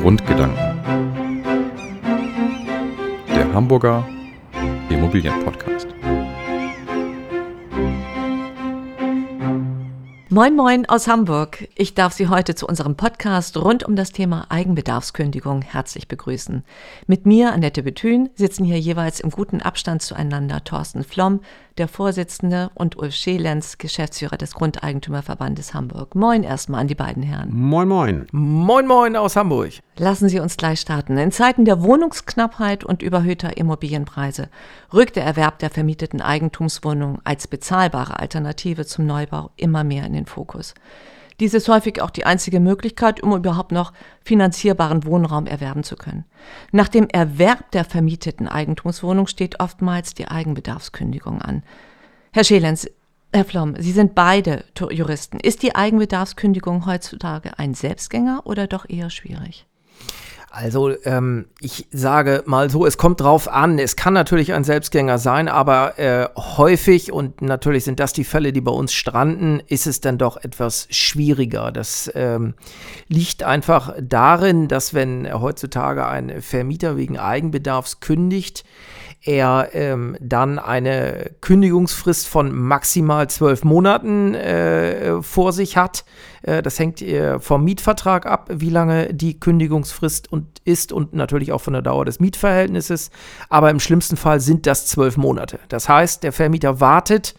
Grundgedanken. Der Hamburger Immobilienpodcast. Moin Moin aus Hamburg. Ich darf Sie heute zu unserem Podcast rund um das Thema Eigenbedarfskündigung herzlich begrüßen. Mit mir, Annette Bethün, sitzen hier jeweils im guten Abstand zueinander Thorsten Flom, der Vorsitzende, und Ulf Schelenz, Geschäftsführer des Grundeigentümerverbandes Hamburg. Moin erstmal an die beiden Herren. Moin Moin. Moin Moin aus Hamburg. Lassen Sie uns gleich starten. In Zeiten der Wohnungsknappheit und überhöhter Immobilienpreise rückt der Erwerb der vermieteten Eigentumswohnungen als bezahlbare Alternative zum Neubau immer mehr in den Fokus. Dies ist häufig auch die einzige Möglichkeit, um überhaupt noch finanzierbaren Wohnraum erwerben zu können. Nach dem Erwerb der vermieteten Eigentumswohnung steht oftmals die Eigenbedarfskündigung an. Herr Schelenz, Herr Flom, Sie sind beide Juristen. Ist die Eigenbedarfskündigung heutzutage ein Selbstgänger oder doch eher schwierig? Also ähm, ich sage mal so, es kommt drauf an. Es kann natürlich ein Selbstgänger sein, aber äh, häufig, und natürlich sind das die Fälle, die bei uns stranden, ist es dann doch etwas schwieriger. Das ähm, liegt einfach darin, dass wenn heutzutage ein Vermieter wegen Eigenbedarfs kündigt, er ähm, dann eine Kündigungsfrist von maximal zwölf Monaten äh, vor sich hat. Äh, das hängt äh, vom Mietvertrag ab, wie lange die Kündigungsfrist und ist und natürlich auch von der Dauer des Mietverhältnisses. Aber im schlimmsten Fall sind das zwölf Monate. Das heißt, der Vermieter wartet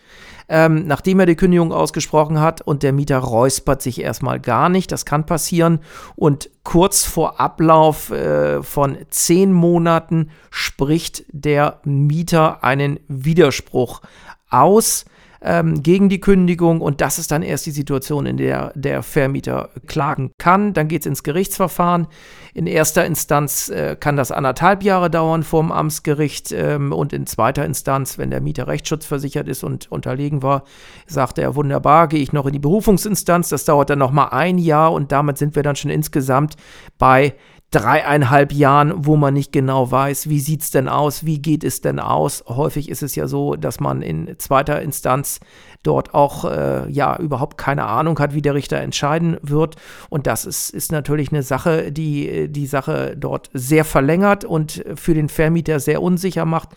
ähm, nachdem er die Kündigung ausgesprochen hat und der Mieter räuspert sich erstmal gar nicht. Das kann passieren. Und kurz vor Ablauf äh, von zehn Monaten spricht der Mieter einen Widerspruch aus ähm, gegen die Kündigung und das ist dann erst die Situation, in der der Vermieter klagen kann. Dann geht es ins Gerichtsverfahren. In erster Instanz äh, kann das anderthalb Jahre dauern vorm Amtsgericht ähm, und in zweiter Instanz, wenn der Mieter rechtsschutzversichert ist und unterlegen war, sagt er, wunderbar, gehe ich noch in die Berufungsinstanz. Das dauert dann nochmal ein Jahr und damit sind wir dann schon insgesamt bei dreieinhalb Jahren, wo man nicht genau weiß, wie sieht es denn aus, wie geht es denn aus. Häufig ist es ja so, dass man in zweiter Instanz dort auch äh, ja überhaupt keine Ahnung hat, wie der Richter entscheiden wird. Und das ist, ist natürlich eine Sache, die die Sache dort sehr verlängert und für den Vermieter sehr unsicher macht.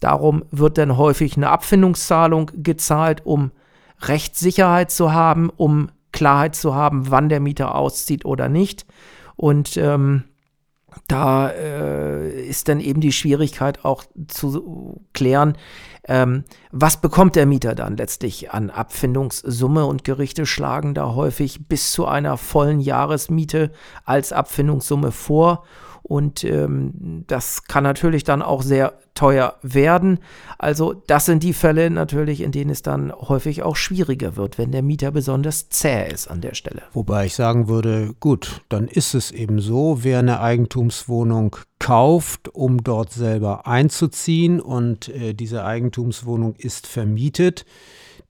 Darum wird dann häufig eine Abfindungszahlung gezahlt, um Rechtssicherheit zu haben, um Klarheit zu haben, wann der Mieter auszieht oder nicht. Und ähm, da äh, ist dann eben die Schwierigkeit auch zu klären, ähm, was bekommt der Mieter dann letztlich an Abfindungssumme? Und Gerichte schlagen da häufig bis zu einer vollen Jahresmiete als Abfindungssumme vor und ähm, das kann natürlich dann auch sehr teuer werden. Also das sind die Fälle natürlich, in denen es dann häufig auch schwieriger wird, wenn der Mieter besonders zäh ist an der Stelle. Wobei ich sagen würde, gut, dann ist es eben so, wer eine Eigentumswohnung kauft, um dort selber einzuziehen und äh, diese Eigentumswohnung ist vermietet,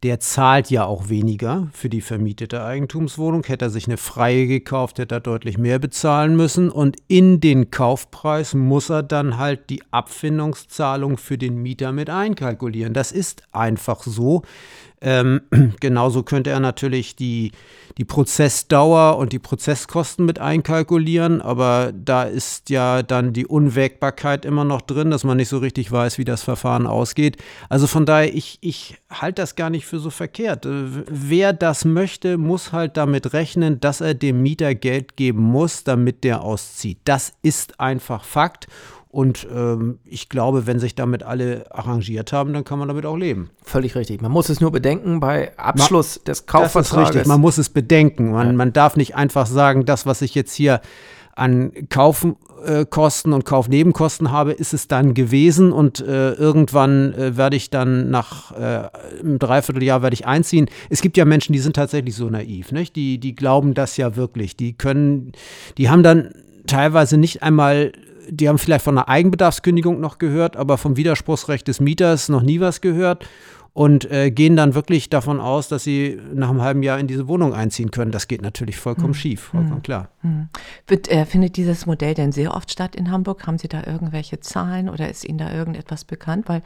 der zahlt ja auch weniger für die vermietete Eigentumswohnung. Hätte er sich eine freie gekauft, hätte er deutlich mehr bezahlen müssen. Und in den Kaufpreis muss er dann halt die Abfindungszahlung für den Mieter mit einkalkulieren. Das ist einfach so. Ähm, genauso könnte er natürlich die, die Prozessdauer und die Prozesskosten mit einkalkulieren, aber da ist ja dann die Unwägbarkeit immer noch drin, dass man nicht so richtig weiß, wie das Verfahren ausgeht. Also von daher, ich, ich halte das gar nicht für so verkehrt. Äh, wer das möchte, muss halt damit rechnen, dass er dem Mieter Geld geben muss, damit der auszieht. Das ist einfach Fakt. Und ähm, ich glaube, wenn sich damit alle arrangiert haben, dann kann man damit auch leben. Völlig richtig. Man muss es nur bedenken bei Abschluss Ma des Kaufvertrages. Das ist richtig. Man muss es bedenken. Man, ja. man darf nicht einfach sagen, das, was ich jetzt hier an Kaufkosten und Kaufnebenkosten habe, ist es dann gewesen und äh, irgendwann äh, werde ich dann nach äh, einem Dreivierteljahr werde ich einziehen. Es gibt ja Menschen, die sind tatsächlich so naiv, nicht? Die, die glauben das ja wirklich. Die können, die haben dann teilweise nicht einmal die haben vielleicht von einer Eigenbedarfskündigung noch gehört, aber vom Widerspruchsrecht des Mieters noch nie was gehört und äh, gehen dann wirklich davon aus, dass sie nach einem halben Jahr in diese Wohnung einziehen können. Das geht natürlich vollkommen mhm. schief, vollkommen mhm. klar. Mhm. Wird, äh, findet dieses Modell denn sehr oft statt in Hamburg? Haben Sie da irgendwelche Zahlen oder ist Ihnen da irgendetwas bekannt? Weil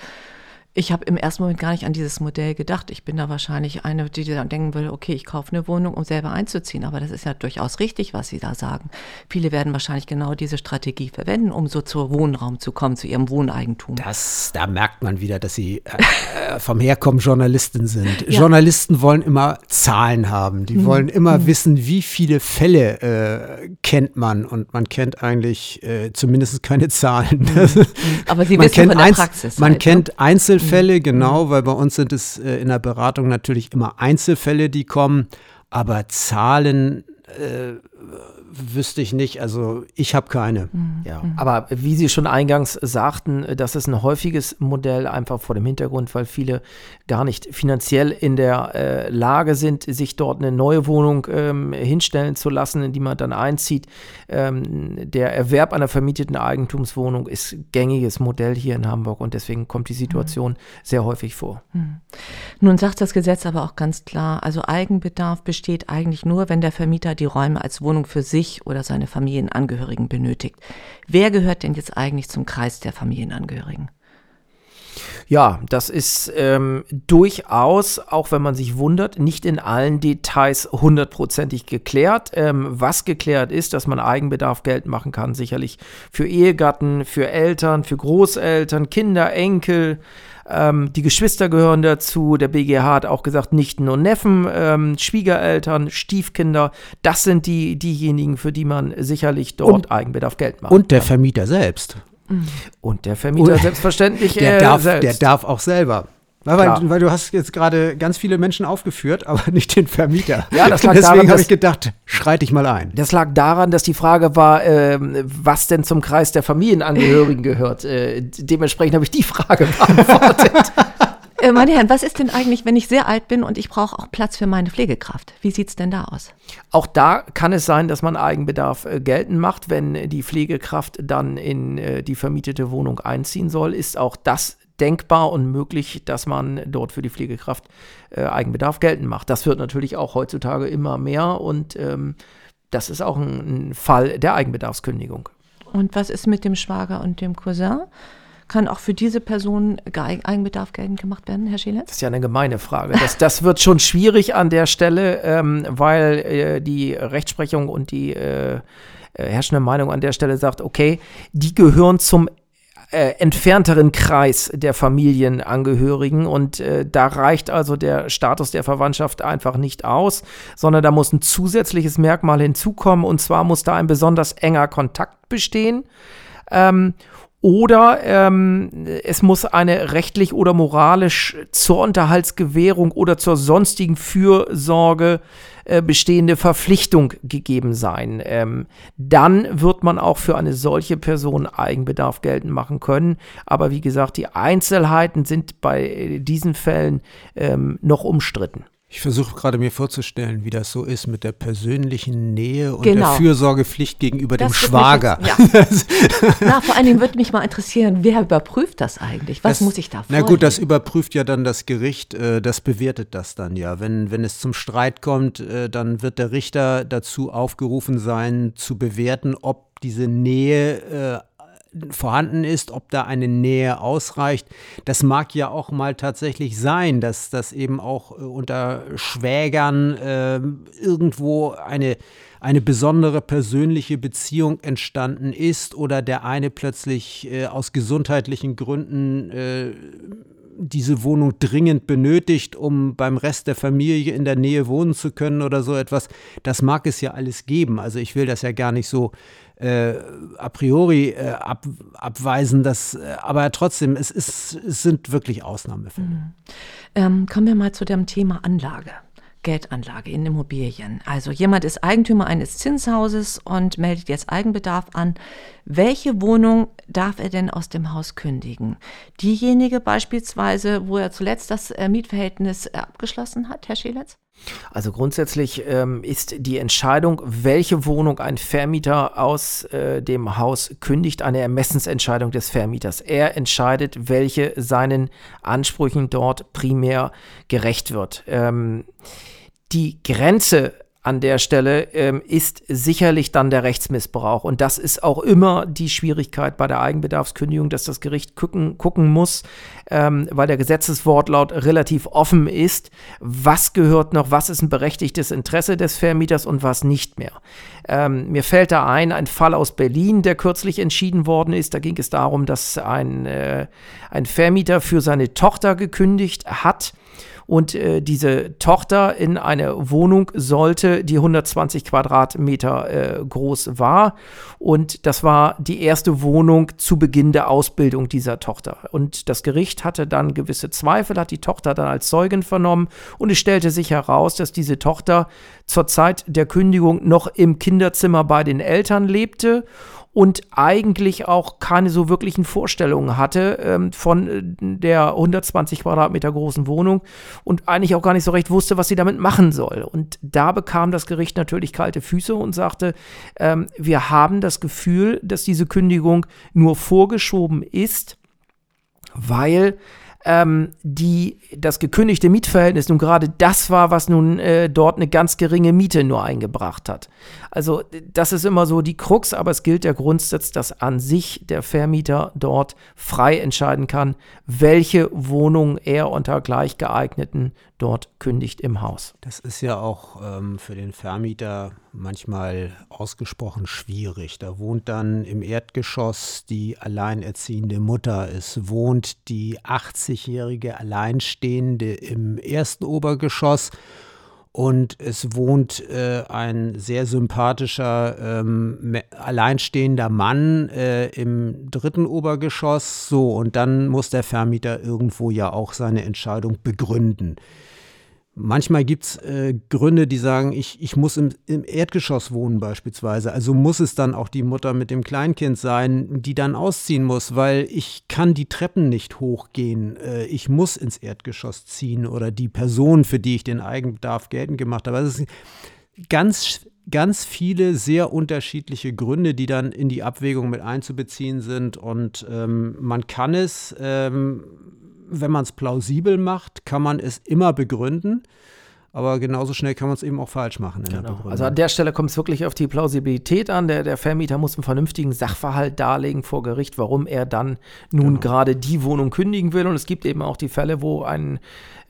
Ich habe im ersten Moment gar nicht an dieses Modell gedacht. Ich bin da wahrscheinlich eine, die dann denken will, okay, ich kaufe eine Wohnung, um selber einzuziehen. Aber das ist ja durchaus richtig, was Sie da sagen. Viele werden wahrscheinlich genau diese Strategie verwenden, um so zu Wohnraum zu kommen, zu ihrem Wohneigentum. Das, da merkt man wieder, dass Sie äh, äh vom Herkommen Journalisten sind. Ja. Journalisten wollen immer Zahlen haben. Die mhm. wollen immer mhm. wissen, wie viele Fälle äh, kennt man. Und man kennt eigentlich äh, zumindest keine Zahlen. Mhm. Aber Sie wissen von der Praxis. Man halt, kennt ne? Einzel Einzelfälle, mhm. genau, mhm. weil bei uns sind es äh, in der Beratung natürlich immer Einzelfälle, die kommen, aber Zahlen äh, wüsste ich nicht. Also ich habe keine. Mhm. Ja. Mhm. Aber wie Sie schon eingangs sagten, das ist ein häufiges Modell, einfach vor dem Hintergrund, weil viele gar nicht finanziell in der äh, Lage sind, sich dort eine neue Wohnung ähm, hinstellen zu lassen, in die man dann einzieht. Ähm, der Erwerb einer vermieteten Eigentumswohnung ist gängiges Modell hier in Hamburg und deswegen kommt die Situation mhm. sehr häufig vor. Mhm. Nun sagt das Gesetz aber auch ganz klar, also Eigenbedarf besteht eigentlich nur, wenn der Vermieter die Räume als Wohnung für sich sich oder seine Familienangehörigen benötigt. Wer gehört denn jetzt eigentlich zum Kreis der Familienangehörigen? Ja, das ist ähm, durchaus, auch wenn man sich wundert, nicht in allen Details hundertprozentig geklärt. Ähm, was geklärt ist, dass man Eigenbedarf geltend machen kann, sicherlich für Ehegatten, für Eltern, für Großeltern, Kinder, Enkel, ähm, die Geschwister gehören dazu. Der BGH hat auch gesagt, Nichten und Neffen, ähm, Schwiegereltern, Stiefkinder. Das sind die, diejenigen, für die man sicherlich dort und, Eigenbedarf Geld macht. Und der Vermieter selbst. Und der Vermieter und selbstverständlich der, äh, darf, selbst. der darf auch selber. Weil, weil, du hast jetzt gerade ganz viele Menschen aufgeführt, aber nicht den Vermieter. Ja, das lag Deswegen habe ich gedacht, schreit dich mal ein. Das lag daran, dass die Frage war, äh, was denn zum Kreis der Familienangehörigen gehört. Äh, dementsprechend habe ich die Frage beantwortet. Äh, meine Herren, was ist denn eigentlich, wenn ich sehr alt bin und ich brauche auch Platz für meine Pflegekraft? Wie sieht es denn da aus? Auch da kann es sein, dass man Eigenbedarf äh, geltend macht, wenn die Pflegekraft dann in äh, die vermietete Wohnung einziehen soll. Ist auch das denkbar und möglich, dass man dort für die Pflegekraft äh, Eigenbedarf geltend macht. Das wird natürlich auch heutzutage immer mehr und ähm, das ist auch ein, ein Fall der Eigenbedarfskündigung. Und was ist mit dem Schwager und dem Cousin? Kann auch für diese Person Eigenbedarf geltend gemacht werden, Herr Scheele? Das ist ja eine gemeine Frage. Das, das wird schon schwierig an der Stelle, ähm, weil äh, die Rechtsprechung und die äh, äh herrschende Meinung an der Stelle sagt, okay, die gehören zum äh, entfernteren Kreis der Familienangehörigen und äh, da reicht also der Status der Verwandtschaft einfach nicht aus, sondern da muss ein zusätzliches Merkmal hinzukommen und zwar muss da ein besonders enger Kontakt bestehen. Ähm, oder ähm, es muss eine rechtlich oder moralisch zur Unterhaltsgewährung oder zur sonstigen Fürsorge äh, bestehende Verpflichtung gegeben sein. Ähm, dann wird man auch für eine solche Person Eigenbedarf geltend machen können. Aber wie gesagt, die Einzelheiten sind bei diesen Fällen ähm, noch umstritten. Ich versuche gerade mir vorzustellen, wie das so ist mit der persönlichen Nähe und genau. der Fürsorgepflicht gegenüber das dem Schwager. Ja. Na, vor allen Dingen würde mich mal interessieren, wer überprüft das eigentlich? Was das, muss ich da vornehmen? Na gut, das überprüft ja dann das Gericht, äh, das bewertet das dann ja. Wenn, wenn es zum Streit kommt, äh, dann wird der Richter dazu aufgerufen sein, zu bewerten, ob diese Nähe äh, vorhanden ist, ob da eine Nähe ausreicht. Das mag ja auch mal tatsächlich sein, dass das eben auch äh, unter Schwägern äh, irgendwo eine, eine besondere persönliche Beziehung entstanden ist oder der eine plötzlich äh, aus gesundheitlichen Gründen äh, diese Wohnung dringend benötigt, um beim Rest der Familie in der Nähe wohnen zu können oder so etwas. Das mag es ja alles geben. Also ich will das ja gar nicht so äh, a priori äh, ab, abweisen, dass, äh, aber trotzdem, es, ist, es sind wirklich Ausnahmefälle. Mhm. Ähm, kommen wir mal zu dem Thema Anlage. Geldanlage in Immobilien. Also jemand ist Eigentümer eines Zinshauses und meldet jetzt Eigenbedarf an. Welche Wohnung darf er denn aus dem Haus kündigen? Diejenige beispielsweise, wo er zuletzt das äh, Mietverhältnis äh, abgeschlossen hat, Herr Scheletz? Also grundsätzlich ähm, ist die Entscheidung, welche Wohnung ein Vermieter aus äh, dem Haus kündigt, eine Ermessensentscheidung des Vermieters. Er entscheidet, welche seinen Ansprüchen dort primär gerecht wird. Ähm, die Grenze an der Stelle ähm, ist sicherlich dann der Rechtsmissbrauch. Und das ist auch immer die Schwierigkeit bei der Eigenbedarfskündigung, dass das Gericht gucken, gucken muss, ähm, weil der Gesetzeswortlaut relativ offen ist, was gehört noch, was ist ein berechtigtes Interesse des Vermieters und was nicht mehr. Ähm, mir fällt da ein, ein Fall aus Berlin, der kürzlich entschieden worden ist. Da ging es darum, dass ein, äh, ein Vermieter für seine Tochter gekündigt hat und äh, diese Tochter in eine Wohnung sollte, die 120 Quadratmeter äh, groß war. Und das war die erste Wohnung zu Beginn der Ausbildung dieser Tochter. Und das Gericht hatte dann gewisse Zweifel, hat die Tochter dann als Zeugin vernommen und es stellte sich heraus, dass diese Tochter zur Zeit der Kündigung noch im Kinderzimmer bei den Eltern lebte und eigentlich auch keine so wirklichen Vorstellungen hatte ähm, von äh, der 120 Quadratmeter großen Wohnung und eigentlich auch gar nicht so recht wusste, was sie damit machen soll. Und da bekam das Gericht natürlich kalte Füße und sagte, ähm, wir haben das Gefühl, dass diese Kündigung nur vorgeschoben ist, weil ähm, die, das gekündigte Mietverhältnis nun gerade das war, was nun äh, dort eine ganz geringe Miete nur eingebracht hat. Also das ist immer so die Krux, aber es gilt der Grundsatz, dass an sich der Vermieter dort frei entscheiden kann, welche Wohnung er unter gleich geeigneten dort kündigt im Haus. Das ist ja auch ähm, für den Vermieter manchmal ausgesprochen schwierig. Da wohnt dann im Erdgeschoss die alleinerziehende Mutter. Es wohnt die 80-jährige Alleinstehende im ersten Obergeschoss. Und es wohnt äh, ein sehr sympathischer, ähm, alleinstehender Mann äh, im dritten Obergeschoss. So, und dann muss der Vermieter irgendwo ja auch seine Entscheidung begründen. Manchmal gibt es äh, Gründe, die sagen, ich, ich muss im, im, Erdgeschoss wohnen beispielsweise. Also muss es dann auch die Mutter mit dem Kleinkind sein, die dann ausziehen muss, weil ich kann die Treppen nicht hochgehen. Äh, ich muss ins Erdgeschoss ziehen oder die Person, für die ich den Eigenbedarf geltend gemacht habe. Also es sind ganz, ganz viele sehr unterschiedliche Gründe, die dann in die Abwägung mit einzubeziehen sind. Und ähm, man kann es... Ähm, wenn man es plausibel macht, kann man es immer begründen. Aber genauso schnell kann man es eben auch falsch machen. Genau. also an der Stelle kommt es wirklich auf die Plausibilität an. Der, der Vermieter muss einen vernünftigen Sachverhalt darlegen vor Gericht, warum er dann nun genau. gerade die Wohnung kündigen will. Und es gibt eben auch die Fälle, wo ein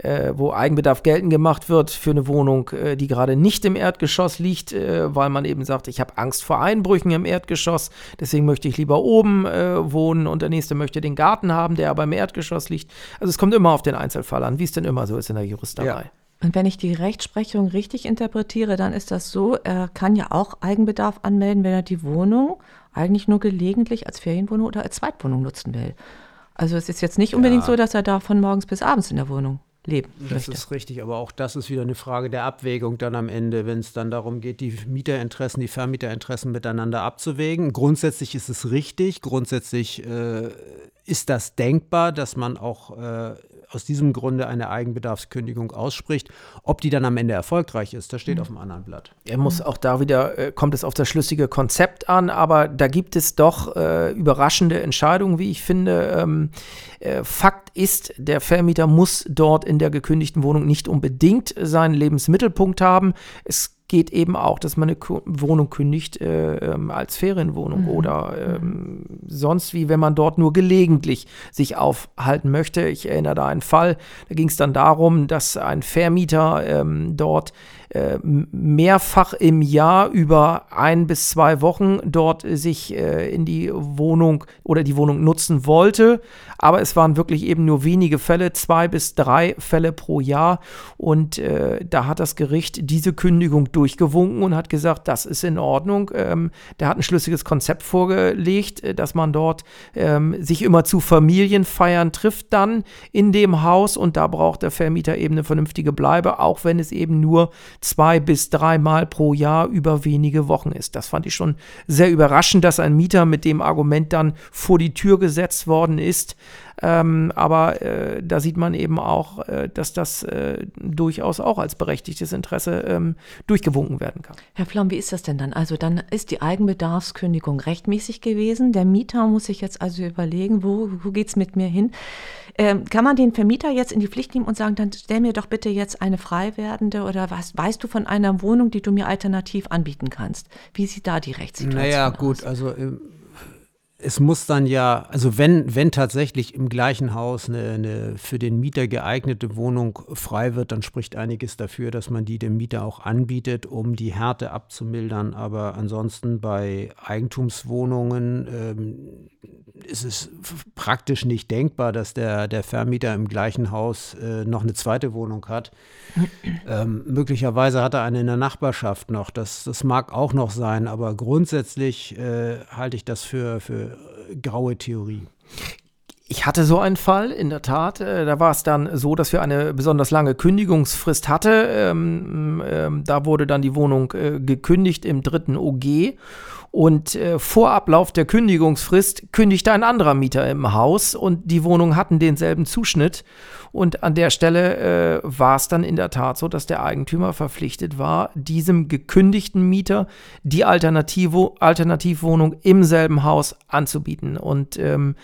äh, wo Eigenbedarf geltend gemacht wird für eine Wohnung, äh, die gerade nicht im Erdgeschoss liegt, äh, weil man eben sagt, ich habe Angst vor Einbrüchen im Erdgeschoss, deswegen möchte ich lieber oben äh, wohnen und der nächste möchte den Garten haben, der aber im Erdgeschoss liegt. Also es kommt immer auf den Einzelfall an, wie es denn immer so ist in der Juristerei. Ja. Und wenn ich die Rechtsprechung richtig interpretiere, dann ist das so, er kann ja auch Eigenbedarf anmelden, wenn er die Wohnung eigentlich nur gelegentlich als Ferienwohnung oder als Zweitwohnung nutzen will. Also es ist jetzt nicht unbedingt ja. so, dass er da von morgens bis abends in der Wohnung leben das möchte. ist richtig, aber auch das ist wieder eine Frage der Abwägung dann am Ende, wenn es dann darum geht, die Mieterinteressen, die Vermieterinteressen miteinander abzuwägen. Grundsätzlich ist es richtig, grundsätzlich äh, ist das denkbar, dass man auch äh, aus diesem Grunde eine Eigenbedarfskündigung ausspricht. Ob die dann am Ende erfolgreich ist, das steht mhm. auf dem anderen Blatt. Er muss auch da wieder, äh, kommt es auf das schlüssige Konzept an, aber da gibt es doch äh, überraschende Entscheidungen, wie ich finde. Ähm, äh, Fakt ist, der Vermieter muss dort in der gekündigten Wohnung nicht unbedingt seinen Lebensmittelpunkt haben. Es geht eben auch, dass man eine Wohnung kündigt äh, ähm, als Ferienwohnung mhm. oder ähm, sonst wie, wenn man dort nur gelegentlich sich aufhalten möchte. Ich erinnere da einen Fall, da ging es dann darum, dass ein Vermieter ähm, dort äh, mehrfach im Jahr über ein bis zwei Wochen dort sich äh, in die Wohnung oder die Wohnung nutzen wollte. Aber es waren wirklich eben nur wenige Fälle, zwei bis drei Fälle pro Jahr. Und äh, da hat das Gericht diese Kündigung durchgewunken und hat gesagt, das ist in Ordnung. Ähm, der hat ein schlüssiges Konzept vorgelegt, äh, dass man dort ähm, sich immer zu Familienfeiern trifft dann in dem Haus und da braucht der Vermieter eben eine vernünftige Bleibe, auch wenn es eben nur zwei bis dreimal pro Jahr über wenige Wochen ist. Das fand ich schon sehr überraschend, dass ein Mieter mit dem Argument dann vor die Tür gesetzt worden ist. Ähm, aber äh, da sieht man eben auch, äh, dass das äh, durchaus auch als berechtigtes Interesse ähm, durchgewunken werden kann. Herr Flaum, wie ist das denn dann? Also dann ist die Eigenbedarfskündigung rechtmäßig gewesen. Der Mieter muss sich jetzt also überlegen, wo, wo geht es mit mir hin? Ähm, kann man den Vermieter jetzt in die Pflicht nehmen und sagen, dann stell mir doch bitte jetzt eine frei werdende oder was weißt du von einer Wohnung, die du mir alternativ anbieten kannst? Wie sieht da die Rechtssituation naja, aus? Naja, gut, also ähm, es muss dann ja, also wenn, wenn tatsächlich im gleichen Haus eine, eine, für den Mieter geeignete Wohnung frei wird, dann spricht einiges dafür, dass man die dem Mieter auch anbietet, um die Härte abzumildern. Aber ansonsten bei Eigentumswohnungen ähm, ist es praktisch nicht denkbar, dass der, der Vermieter im gleichen Haus äh, noch eine zweite Wohnung hat. ähm, möglicherweise hat er eine in der Nachbarschaft noch. Das, das mag auch noch sein, aber grundsätzlich äh, halte ich das für, für graue Theorie. Ich hatte so einen Fall, in der Tat. Äh, da war es dann so, dass wir eine besonders lange Kündigungsfrist hatte. Ähm, ähm, da wurde dann die Wohnung äh, gekündigt im dritten OG. Und äh, vor Ablauf der Kündigungsfrist kündigte ein anderer Mieter im Haus und die Wohnungen hatten denselben Zuschnitt. Und an der Stelle äh, war es dann in der Tat so, dass der Eigentümer verpflichtet war, diesem gekündigten Mieter die Alternative, Alternativwohnung im selben Haus anzubieten. Und ähm,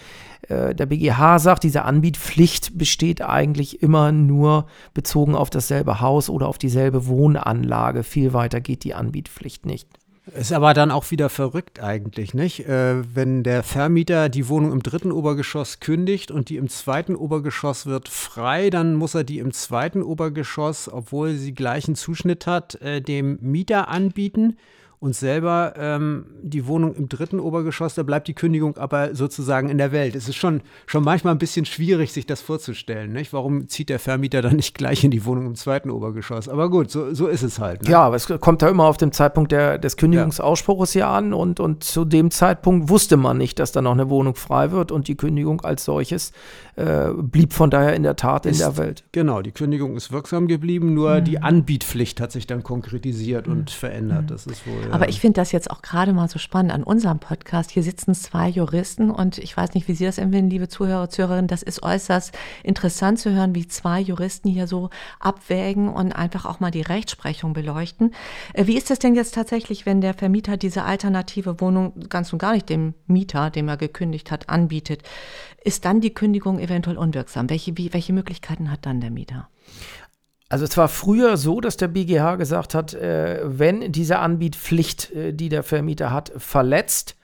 äh, der BGH sagt, diese Anbietpflicht besteht eigentlich immer nur bezogen auf dasselbe Haus oder auf dieselbe Wohnanlage. Viel weiter geht die Anbietpflicht nicht. Ist aber dann auch wieder verrückt eigentlich, nicht? Äh, wenn der Vermieter die Wohnung im dritten Obergeschoss kündigt und die im zweiten Obergeschoss wird frei, dann muss er die im zweiten Obergeschoss, obwohl sie gleichen Zuschnitt hat, äh, dem Mieter anbieten und selber ähm, die Wohnung im dritten Obergeschoss, da bleibt die Kündigung aber sozusagen in der Welt. Es ist schon, schon manchmal ein bisschen schwierig, sich das vorzustellen. Nicht? Warum zieht der Vermieter dann nicht gleich in die Wohnung im zweiten Obergeschoss? Aber gut, so, so ist es halt. Ne? Ja, aber es kommt ja immer auf den Zeitpunkt der, des Kündigungsausspruchs ja an und, und zu dem Zeitpunkt wusste man nicht, dass da noch eine Wohnung frei wird und die Kündigung als solches äh, blieb von daher in der Tat ist, in der Welt. Genau, die Kündigung ist wirksam geblieben, nur mhm. die Anbietpflicht hat sich dann konkretisiert mhm. und verändert. Das ist wohl. Aber ich finde das jetzt auch gerade mal so spannend an unserem Podcast. Hier sitzen zwei Juristen und ich weiß nicht, wie Sie das empfinden, liebe Zuhörer, Zuhörerinnen. Das ist äußerst interessant zu hören, wie zwei Juristen hier so abwägen und einfach auch mal die Rechtsprechung beleuchten. Äh, wie ist das denn jetzt tatsächlich, wenn der Vermieter diese alternative Wohnung ganz und gar nicht dem Mieter, dem er gekündigt hat, anbietet? Ist dann die Kündigung eventuell unwirksam? Welche, wie, welche Möglichkeiten hat dann der Mieter? Also es war früher so, dass der BGH gesagt hat, äh, wenn diese Anbietpflicht, äh, die der Vermieter hat, verletzt,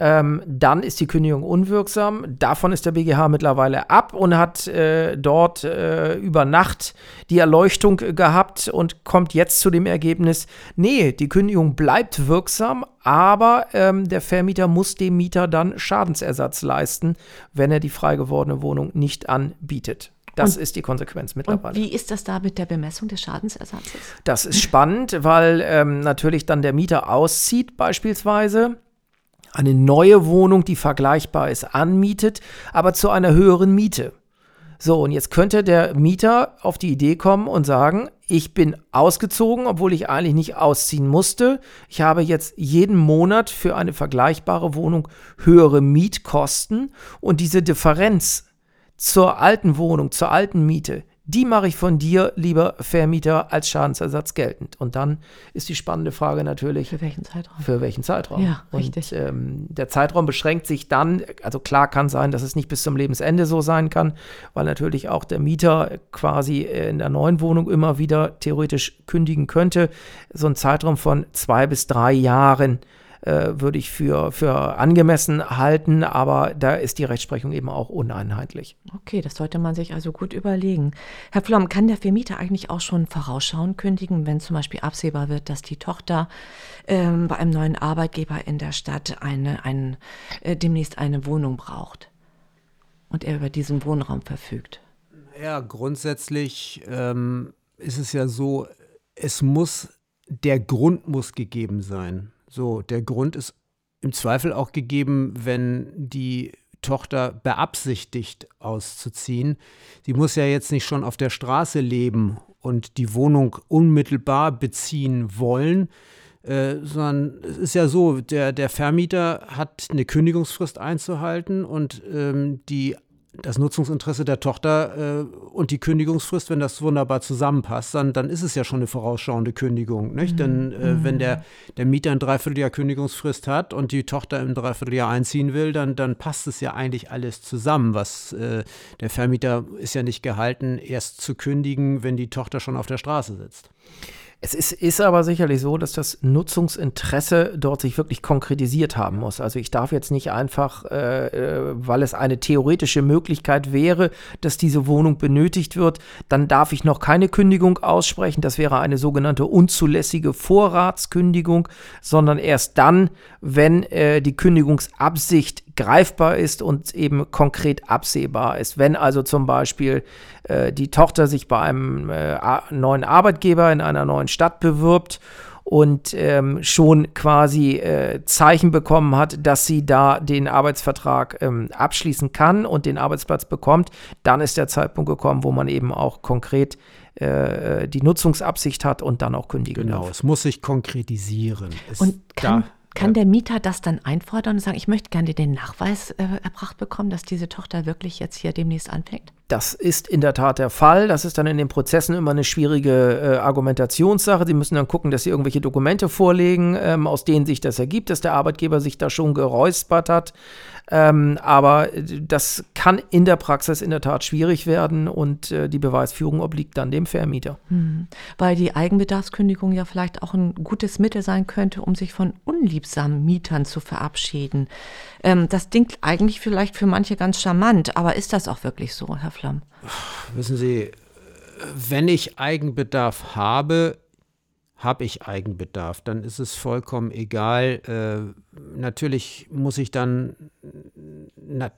ähm, dann ist die Kündigung unwirksam. Davon ist der BGH mittlerweile ab und hat äh, dort äh, über Nacht die Erleuchtung gehabt und kommt jetzt zu dem Ergebnis, nee, die Kündigung bleibt wirksam, aber ähm, der Vermieter muss dem Mieter dann Schadensersatz leisten, wenn er die frei gewordene Wohnung nicht anbietet. Das und, ist die Konsequenz mittlerweile. Wie ist das da mit der Bemessung des Schadensersatzes? Das ist spannend, weil ähm, natürlich dann der Mieter auszieht beispielsweise eine neue Wohnung, die vergleichbar ist, anmietet, aber zu einer höheren Miete. So, und jetzt könnte der Mieter auf die Idee kommen und sagen, ich bin ausgezogen, obwohl ich eigentlich nicht ausziehen musste. Ich habe jetzt jeden Monat für eine vergleichbare Wohnung höhere Mietkosten und diese Differenz zur alten Wohnung, zur alten Miete, die mache ich von dir, lieber Vermieter, als Schadensersatz geltend. Und dann ist die spannende Frage natürlich. Für welchen Zeitraum? Für welchen Zeitraum? Ja, richtig. Und, ähm, der Zeitraum beschränkt sich dann, also klar kann sein, dass es nicht bis zum Lebensende so sein kann, weil natürlich auch der Mieter quasi in der neuen Wohnung immer wieder theoretisch kündigen könnte. So ein Zeitraum von zwei bis drei Jahren äh, würde ich für, für angemessen halten, aber da ist die Rechtsprechung eben auch uneinheitlich. Okay, das sollte man sich also gut überlegen. Herr Flom, kann der Vermieter eigentlich auch schon vorausschauend kündigen, wenn zum Beispiel absehbar wird, dass die Tochter ähm, bei einem neuen Arbeitgeber in der Stadt eine, ein, äh, demnächst eine Wohnung braucht und er über diesen Wohnraum verfügt? Ja, grundsätzlich ähm, ist es ja so, es muss, der Grund muss gegeben sein. So, der Grund ist im Zweifel auch gegeben, wenn die Tochter beabsichtigt auszuziehen. Sie muss ja jetzt nicht schon auf der Straße leben und die Wohnung unmittelbar beziehen wollen, äh, sondern es ist ja so, der, der Vermieter hat eine Kündigungsfrist einzuhalten und ähm, die das Nutzungsinteresse der Tochter äh, und die Kündigungsfrist, wenn das wunderbar zusammenpasst, dann, dann ist es ja schon eine vorausschauende Kündigung. Nicht? Mhm. Denn äh, mhm. wenn der, der Mieter ein Dreivierteljahr Kündigungsfrist hat und die Tochter im Dreivierteljahr einziehen will, dann, dann passt es ja eigentlich alles zusammen. Was äh, der Vermieter ist ja nicht gehalten, erst zu kündigen, wenn die Tochter schon auf der Straße sitzt. Es ist, ist aber sicherlich so, dass das Nutzungsinteresse dort sich wirklich konkretisiert haben muss. Also ich darf jetzt nicht einfach, äh, äh, weil es eine theoretische Möglichkeit wäre, dass diese Wohnung benötigt wird, dann darf ich noch keine Kündigung aussprechen. Das wäre eine sogenannte unzulässige Vorratskündigung, sondern erst dann, wenn äh, die Kündigungsabsicht greifbar ist und eben konkret absehbar ist. Wenn also zum Beispiel äh, die Tochter sich bei einem äh, neuen Arbeitgeber in einer neuen Stadt bewirbt und ähm, schon quasi äh, Zeichen bekommen hat, dass sie da den Arbeitsvertrag ähm, abschließen kann und den Arbeitsplatz bekommt, dann ist der Zeitpunkt gekommen, wo man eben auch konkret äh, die Nutzungsabsicht hat und dann auch kündigen genau, darf. Genau, es muss sich konkretisieren. Es und kann, kann ja. der Mieter das dann einfordern und sagen, ich möchte gerne den Nachweis äh, erbracht bekommen, dass diese Tochter wirklich jetzt hier demnächst anfängt? Das ist in der Tat der Fall. Das ist dann in den Prozessen immer eine schwierige äh, Argumentationssache. Sie müssen dann gucken, dass Sie irgendwelche Dokumente vorlegen, ähm, aus denen sich das ergibt, dass der Arbeitgeber sich da schon geräuspert hat. Ähm, aber äh, das kann in der Praxis in der Tat schwierig werden und äh, die Beweisführung obliegt dann dem Vermieter. Hm. Weil die Eigenbedarfskündigung ja vielleicht auch ein gutes Mittel sein könnte, um sich von unliebsamen Mietern zu verabschieden. Ähm, das klingt eigentlich vielleicht für manche ganz charmant, aber ist das auch wirklich so, Herr Flamm? Wissen Sie, wenn ich Eigenbedarf habe, habe ich Eigenbedarf, dann ist es vollkommen egal. Äh, natürlich muss ich dann, na,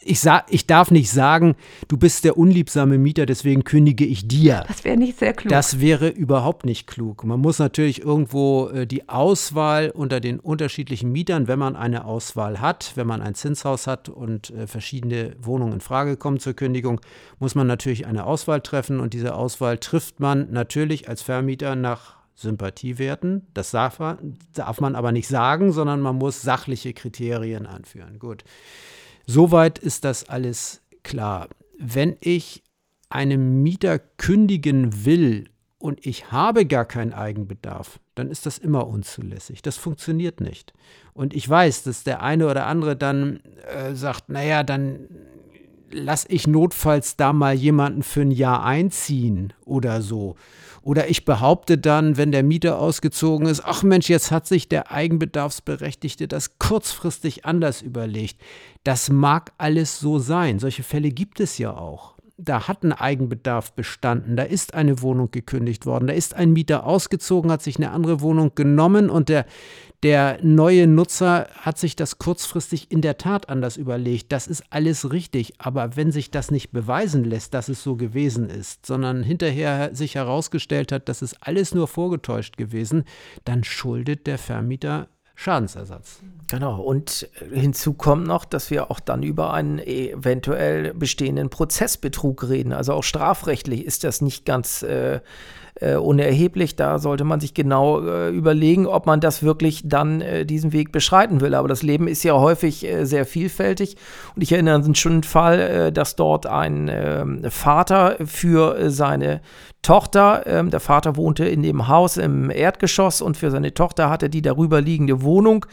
ich, sag, ich darf nicht sagen, du bist der unliebsame Mieter, deswegen kündige ich dir. Das wäre nicht sehr klug. Das wäre überhaupt nicht klug. Man muss natürlich irgendwo äh, die Auswahl unter den unterschiedlichen Mietern, wenn man eine Auswahl hat, wenn man ein Zinshaus hat und äh, verschiedene Wohnungen in Frage kommen zur Kündigung, muss man natürlich eine Auswahl treffen und diese Auswahl trifft man natürlich als Vermieter nach Sympathiewerten. Das darf man, darf man aber nicht sagen, sondern man muss sachliche Kriterien anführen. Gut. Soweit ist das alles klar. Wenn ich einem Mieter kündigen will und ich habe gar keinen Eigenbedarf, dann ist das immer unzulässig. Das funktioniert nicht. Und ich weiß, dass der eine oder andere dann äh, sagt, naja, dann lass ich notfalls da mal jemanden für ein Jahr einziehen oder so. Oder ich behaupte dann, wenn der Mieter ausgezogen ist, ach Mensch, jetzt hat sich der Eigenbedarfsberechtigte das kurzfristig anders überlegt. Das mag alles so sein. Solche Fälle gibt es ja auch. Da hat ein Eigenbedarf bestanden, da ist eine Wohnung gekündigt worden, da ist ein Mieter ausgezogen, hat sich eine andere Wohnung genommen und der, der neue Nutzer hat sich das kurzfristig in der Tat anders überlegt. Das ist alles richtig. Aber wenn sich das nicht beweisen lässt, dass es so gewesen ist, sondern hinterher sich herausgestellt hat, dass es alles nur vorgetäuscht gewesen, dann schuldet der Vermieter Schadensersatz. Genau, und hinzu kommt noch, dass wir auch dann über einen eventuell bestehenden Prozessbetrug reden. Also auch strafrechtlich ist das nicht ganz äh, äh, unerheblich. Da sollte man sich genau äh, überlegen, ob man das wirklich dann äh, diesen Weg beschreiten will. Aber das Leben ist ja häufig äh, sehr vielfältig. Und ich erinnere an einen Fall, äh, dass dort ein ähm, Vater für seine Tochter, ähm, der Vater wohnte in dem Haus im Erdgeschoss und für seine Tochter hatte die darüber liegende Wohnung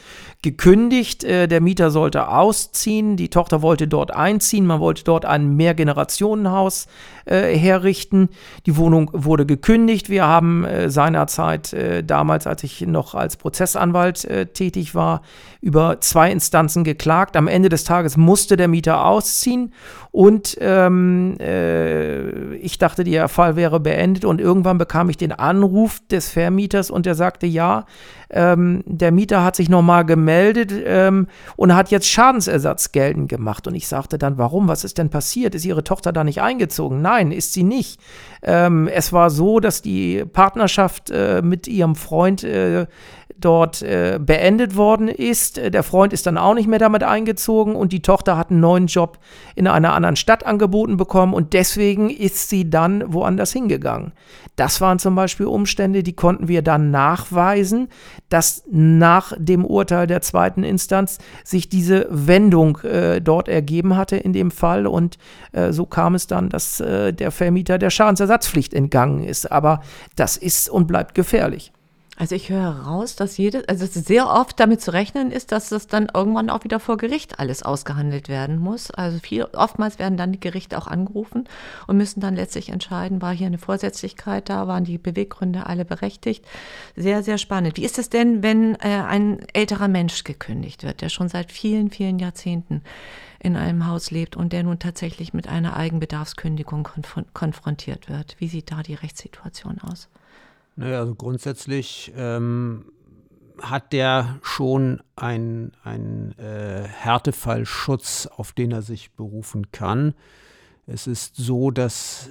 gekündigt. Äh, der Mieter sollte ausziehen, die Tochter wollte dort einziehen, man wollte dort ein Mehrgenerationenhaus äh, herrichten. Die Wohnung wurde gekündigt. Wir haben äh, seinerzeit, äh, damals, als ich noch als Prozessanwalt äh, tätig war, über zwei Instanzen geklagt. Am Ende des Tages musste der Mieter ausziehen und ähm, äh, ich dachte, der Fall wäre beendet und irgendwann bekam ich den Anruf des Vermieters und der sagte, ja, ähm, der Mieter hat sich nochmal gemeldet ähm, und hat jetzt Schadensersatz geltend gemacht. Und ich sagte dann, warum? Was ist denn passiert? Ist Ihre Tochter da nicht eingezogen? Nein, ist sie nicht. Ähm, es war so, dass die Partnerschaft äh, mit ihrem Freund äh, dort äh, beendet worden ist. Der Freund ist dann auch nicht mehr damit eingezogen und die Tochter hat einen neuen Job in einer anderen Stadt angeboten bekommen und deswegen ist sie dann woanders hingegangen. Das waren zum Beispiel Umstände, die konnten wir dann nachweisen, dass nach dem Urteil der zweiten Instanz sich diese Wendung äh, dort ergeben hatte in dem Fall und äh, so kam es dann, dass äh, der Vermieter der Schadensersatzpflicht entgangen ist. Aber das ist und bleibt gefährlich. Also ich höre heraus, dass jedes, also sehr oft damit zu rechnen ist, dass das dann irgendwann auch wieder vor Gericht alles ausgehandelt werden muss. Also viel, oftmals werden dann die Gerichte auch angerufen und müssen dann letztlich entscheiden, war hier eine Vorsätzlichkeit da, waren die Beweggründe alle berechtigt. Sehr, sehr spannend. Wie ist es denn, wenn äh, ein älterer Mensch gekündigt wird, der schon seit vielen, vielen Jahrzehnten in einem Haus lebt und der nun tatsächlich mit einer Eigenbedarfskündigung konf konfrontiert wird? Wie sieht da die Rechtssituation aus? Naja, also grundsätzlich ähm, hat der schon einen äh, Härtefallschutz, auf den er sich berufen kann. Es ist so, dass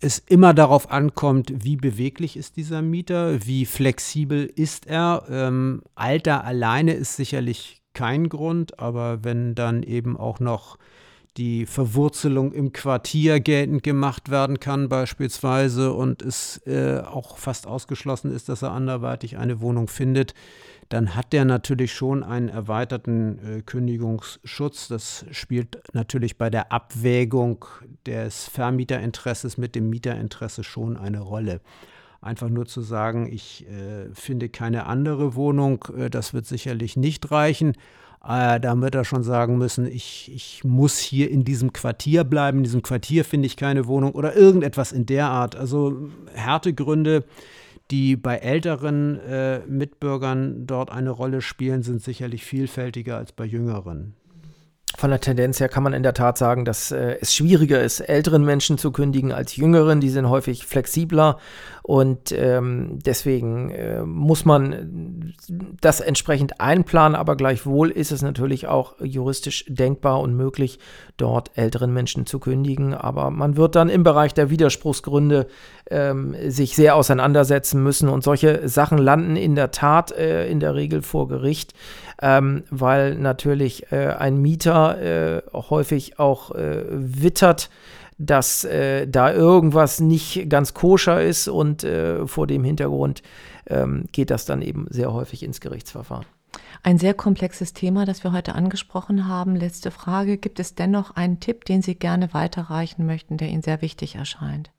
es immer darauf ankommt, wie beweglich ist dieser Mieter, wie flexibel ist er. Ähm, Alter alleine ist sicherlich kein Grund, aber wenn dann eben auch noch die Verwurzelung im Quartier geltend gemacht werden kann beispielsweise und es äh, auch fast ausgeschlossen ist, dass er anderweitig eine Wohnung findet, dann hat der natürlich schon einen erweiterten äh, Kündigungsschutz. Das spielt natürlich bei der Abwägung des Vermieterinteresses mit dem Mieterinteresse schon eine Rolle. Einfach nur zu sagen, ich äh, finde keine andere Wohnung, äh, das wird sicherlich nicht reichen. Äh, da wird er schon sagen müssen, ich, ich muss hier in diesem Quartier bleiben, in diesem Quartier finde ich keine Wohnung oder irgendetwas in der Art. Also Härtegründe, die bei älteren äh, Mitbürgern dort eine Rolle spielen, sind sicherlich vielfältiger als bei jüngeren. Von der Tendenz her kann man in der Tat sagen, dass äh, es schwieriger ist, älteren Menschen zu kündigen als jüngeren. Die sind häufig flexibler und ähm, deswegen äh, muss man das entsprechend einplanen, aber gleichwohl ist es natürlich auch juristisch denkbar und möglich, dort älteren Menschen zu kündigen. Aber man wird dann im Bereich der Widerspruchsgründe ähm, sich sehr auseinandersetzen müssen und solche Sachen landen in der Tat äh, in der Regel vor Gericht ähm, weil natürlich äh, ein Mieter äh, häufig auch äh, wittert, dass äh, da irgendwas nicht ganz koscher ist und äh, vor dem Hintergrund ähm, geht das dann eben sehr häufig ins Gerichtsverfahren. Ein sehr komplexes Thema, das wir heute angesprochen haben. Letzte Frage. Gibt es dennoch einen Tipp, den Sie gerne weiterreichen möchten, der Ihnen sehr wichtig erscheint?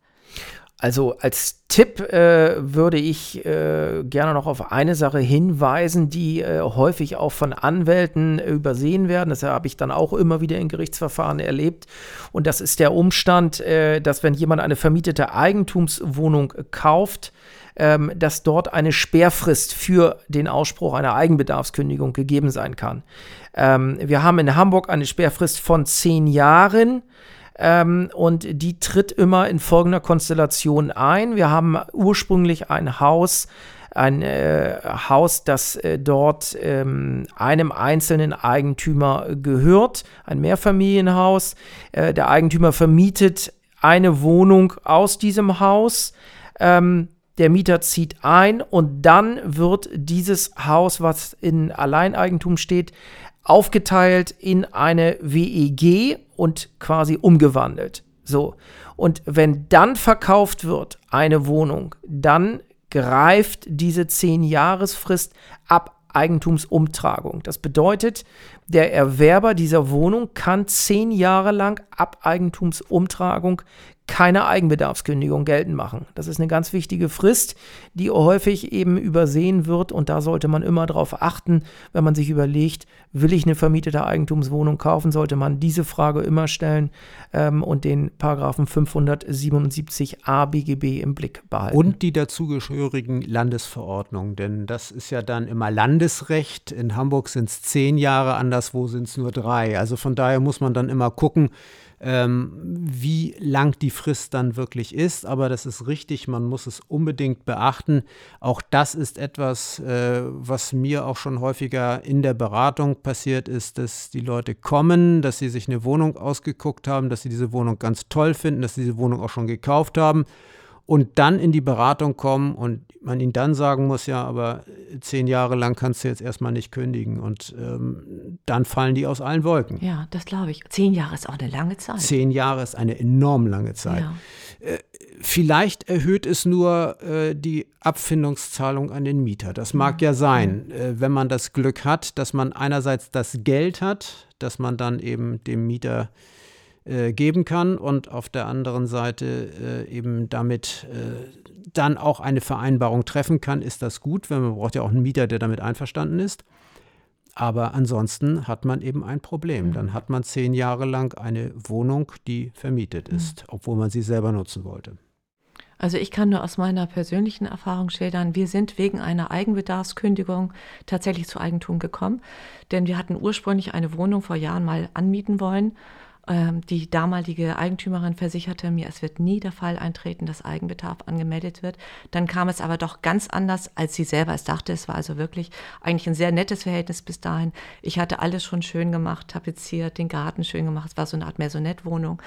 Also als Tipp äh, würde ich äh, gerne noch auf eine Sache hinweisen, die äh, häufig auch von Anwälten übersehen werden. Das habe ich dann auch immer wieder in Gerichtsverfahren erlebt. Und das ist der Umstand, äh, dass wenn jemand eine vermietete Eigentumswohnung kauft, ähm, dass dort eine Sperrfrist für den Ausspruch einer Eigenbedarfskündigung gegeben sein kann. Ähm, wir haben in Hamburg eine Sperrfrist von zehn Jahren. Ähm, und die tritt immer in folgender Konstellation ein. Wir haben ursprünglich ein Haus, ein äh, Haus, das äh, dort ähm, einem einzelnen Eigentümer gehört, ein Mehrfamilienhaus. Äh, der Eigentümer vermietet eine Wohnung aus diesem Haus. Ähm, der Mieter zieht ein und dann wird dieses Haus, was in Alleineigentum steht, aufgeteilt in eine WEG und quasi umgewandelt. So. Und wenn dann verkauft wird eine Wohnung, dann greift diese 10-Jahresfrist ab Eigentumsumtragung. Das bedeutet, der Erwerber dieser Wohnung kann zehn Jahre lang ab Eigentumsumtragung keine Eigenbedarfskündigung geltend machen. Das ist eine ganz wichtige Frist, die häufig eben übersehen wird und da sollte man immer darauf achten, wenn man sich überlegt, will ich eine vermietete Eigentumswohnung kaufen, sollte man diese Frage immer stellen ähm, und den Paragraphen 577a BGB im Blick behalten. Und die dazugehörigen Landesverordnungen, denn das ist ja dann immer Landesrecht. In Hamburg sind es zehn Jahre, anderswo sind es nur drei. Also von daher muss man dann immer gucken, ähm, wie lang die Frist dann wirklich ist. Aber das ist richtig, man muss es unbedingt beachten. Auch das ist etwas, äh, was mir auch schon häufiger in der Beratung passiert ist, dass die Leute kommen, dass sie sich eine Wohnung ausgeguckt haben, dass sie diese Wohnung ganz toll finden, dass sie diese Wohnung auch schon gekauft haben und dann in die Beratung kommen und man ihnen dann sagen muss, ja, aber zehn Jahre lang kannst du jetzt erstmal nicht kündigen und ähm, dann fallen die aus allen Wolken. Ja, das glaube ich. Zehn Jahre ist auch eine lange Zeit. Zehn Jahre ist eine enorm lange Zeit. Ja. Äh, vielleicht erhöht es nur äh, die Abfindungszahlung an den Mieter. Das mag ja, ja sein, äh, wenn man das Glück hat, dass man einerseits das Geld hat, dass man dann eben dem Mieter äh, geben kann und auf der anderen Seite äh, eben damit äh, dann auch eine Vereinbarung treffen kann, ist das gut, weil man braucht ja auch einen Mieter, der damit einverstanden ist. Aber ansonsten hat man eben ein Problem. Dann hat man zehn Jahre lang eine Wohnung, die vermietet ist, mhm. obwohl man sie selber nutzen wollte. Also ich kann nur aus meiner persönlichen Erfahrung schildern, wir sind wegen einer Eigenbedarfskündigung tatsächlich zu Eigentum gekommen, denn wir hatten ursprünglich eine Wohnung vor Jahren mal anmieten wollen die damalige Eigentümerin versicherte mir, es wird nie der Fall eintreten, dass Eigenbedarf angemeldet wird. Dann kam es aber doch ganz anders, als sie selber es dachte. Es war also wirklich eigentlich ein sehr nettes Verhältnis bis dahin. Ich hatte alles schon schön gemacht, tapeziert, den Garten schön gemacht. Es war so eine Art Maisonette-Wohnung.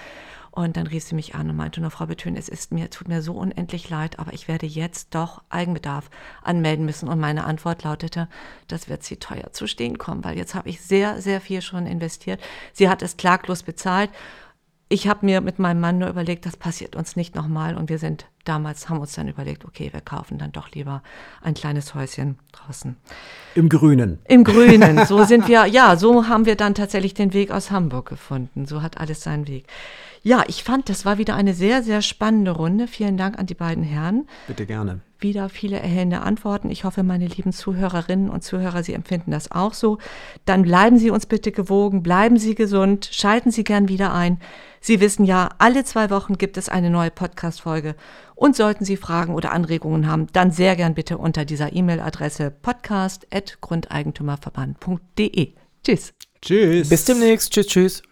Und dann rief sie mich an und meinte nur, Frau Betön, es ist mir, tut mir so unendlich leid, aber ich werde jetzt doch Eigenbedarf anmelden müssen. Und meine Antwort lautete, das wird sie teuer zu stehen kommen, weil jetzt habe ich sehr, sehr viel schon investiert. Sie hat es klaglos bezahlt. Ich habe mir mit meinem Mann nur überlegt, das passiert uns nicht nochmal. Und wir sind damals, haben uns dann überlegt, okay, wir kaufen dann doch lieber ein kleines Häuschen draußen. Im Grünen. Im Grünen. So sind wir, ja, so haben wir dann tatsächlich den Weg aus Hamburg gefunden. So hat alles seinen Weg. Ja, ich fand, das war wieder eine sehr, sehr spannende Runde. Vielen Dank an die beiden Herren. Bitte gerne. Wieder viele erhellende Antworten. Ich hoffe, meine lieben Zuhörerinnen und Zuhörer, Sie empfinden das auch so. Dann bleiben Sie uns bitte gewogen, bleiben Sie gesund, schalten Sie gern wieder ein. Sie wissen ja, alle zwei Wochen gibt es eine neue Podcast-Folge. Und sollten Sie Fragen oder Anregungen haben, dann sehr gern bitte unter dieser E-Mail-Adresse podcast.grundeigentümerverband.de. Tschüss. Tschüss. Bis demnächst. Tschüss, tschüss.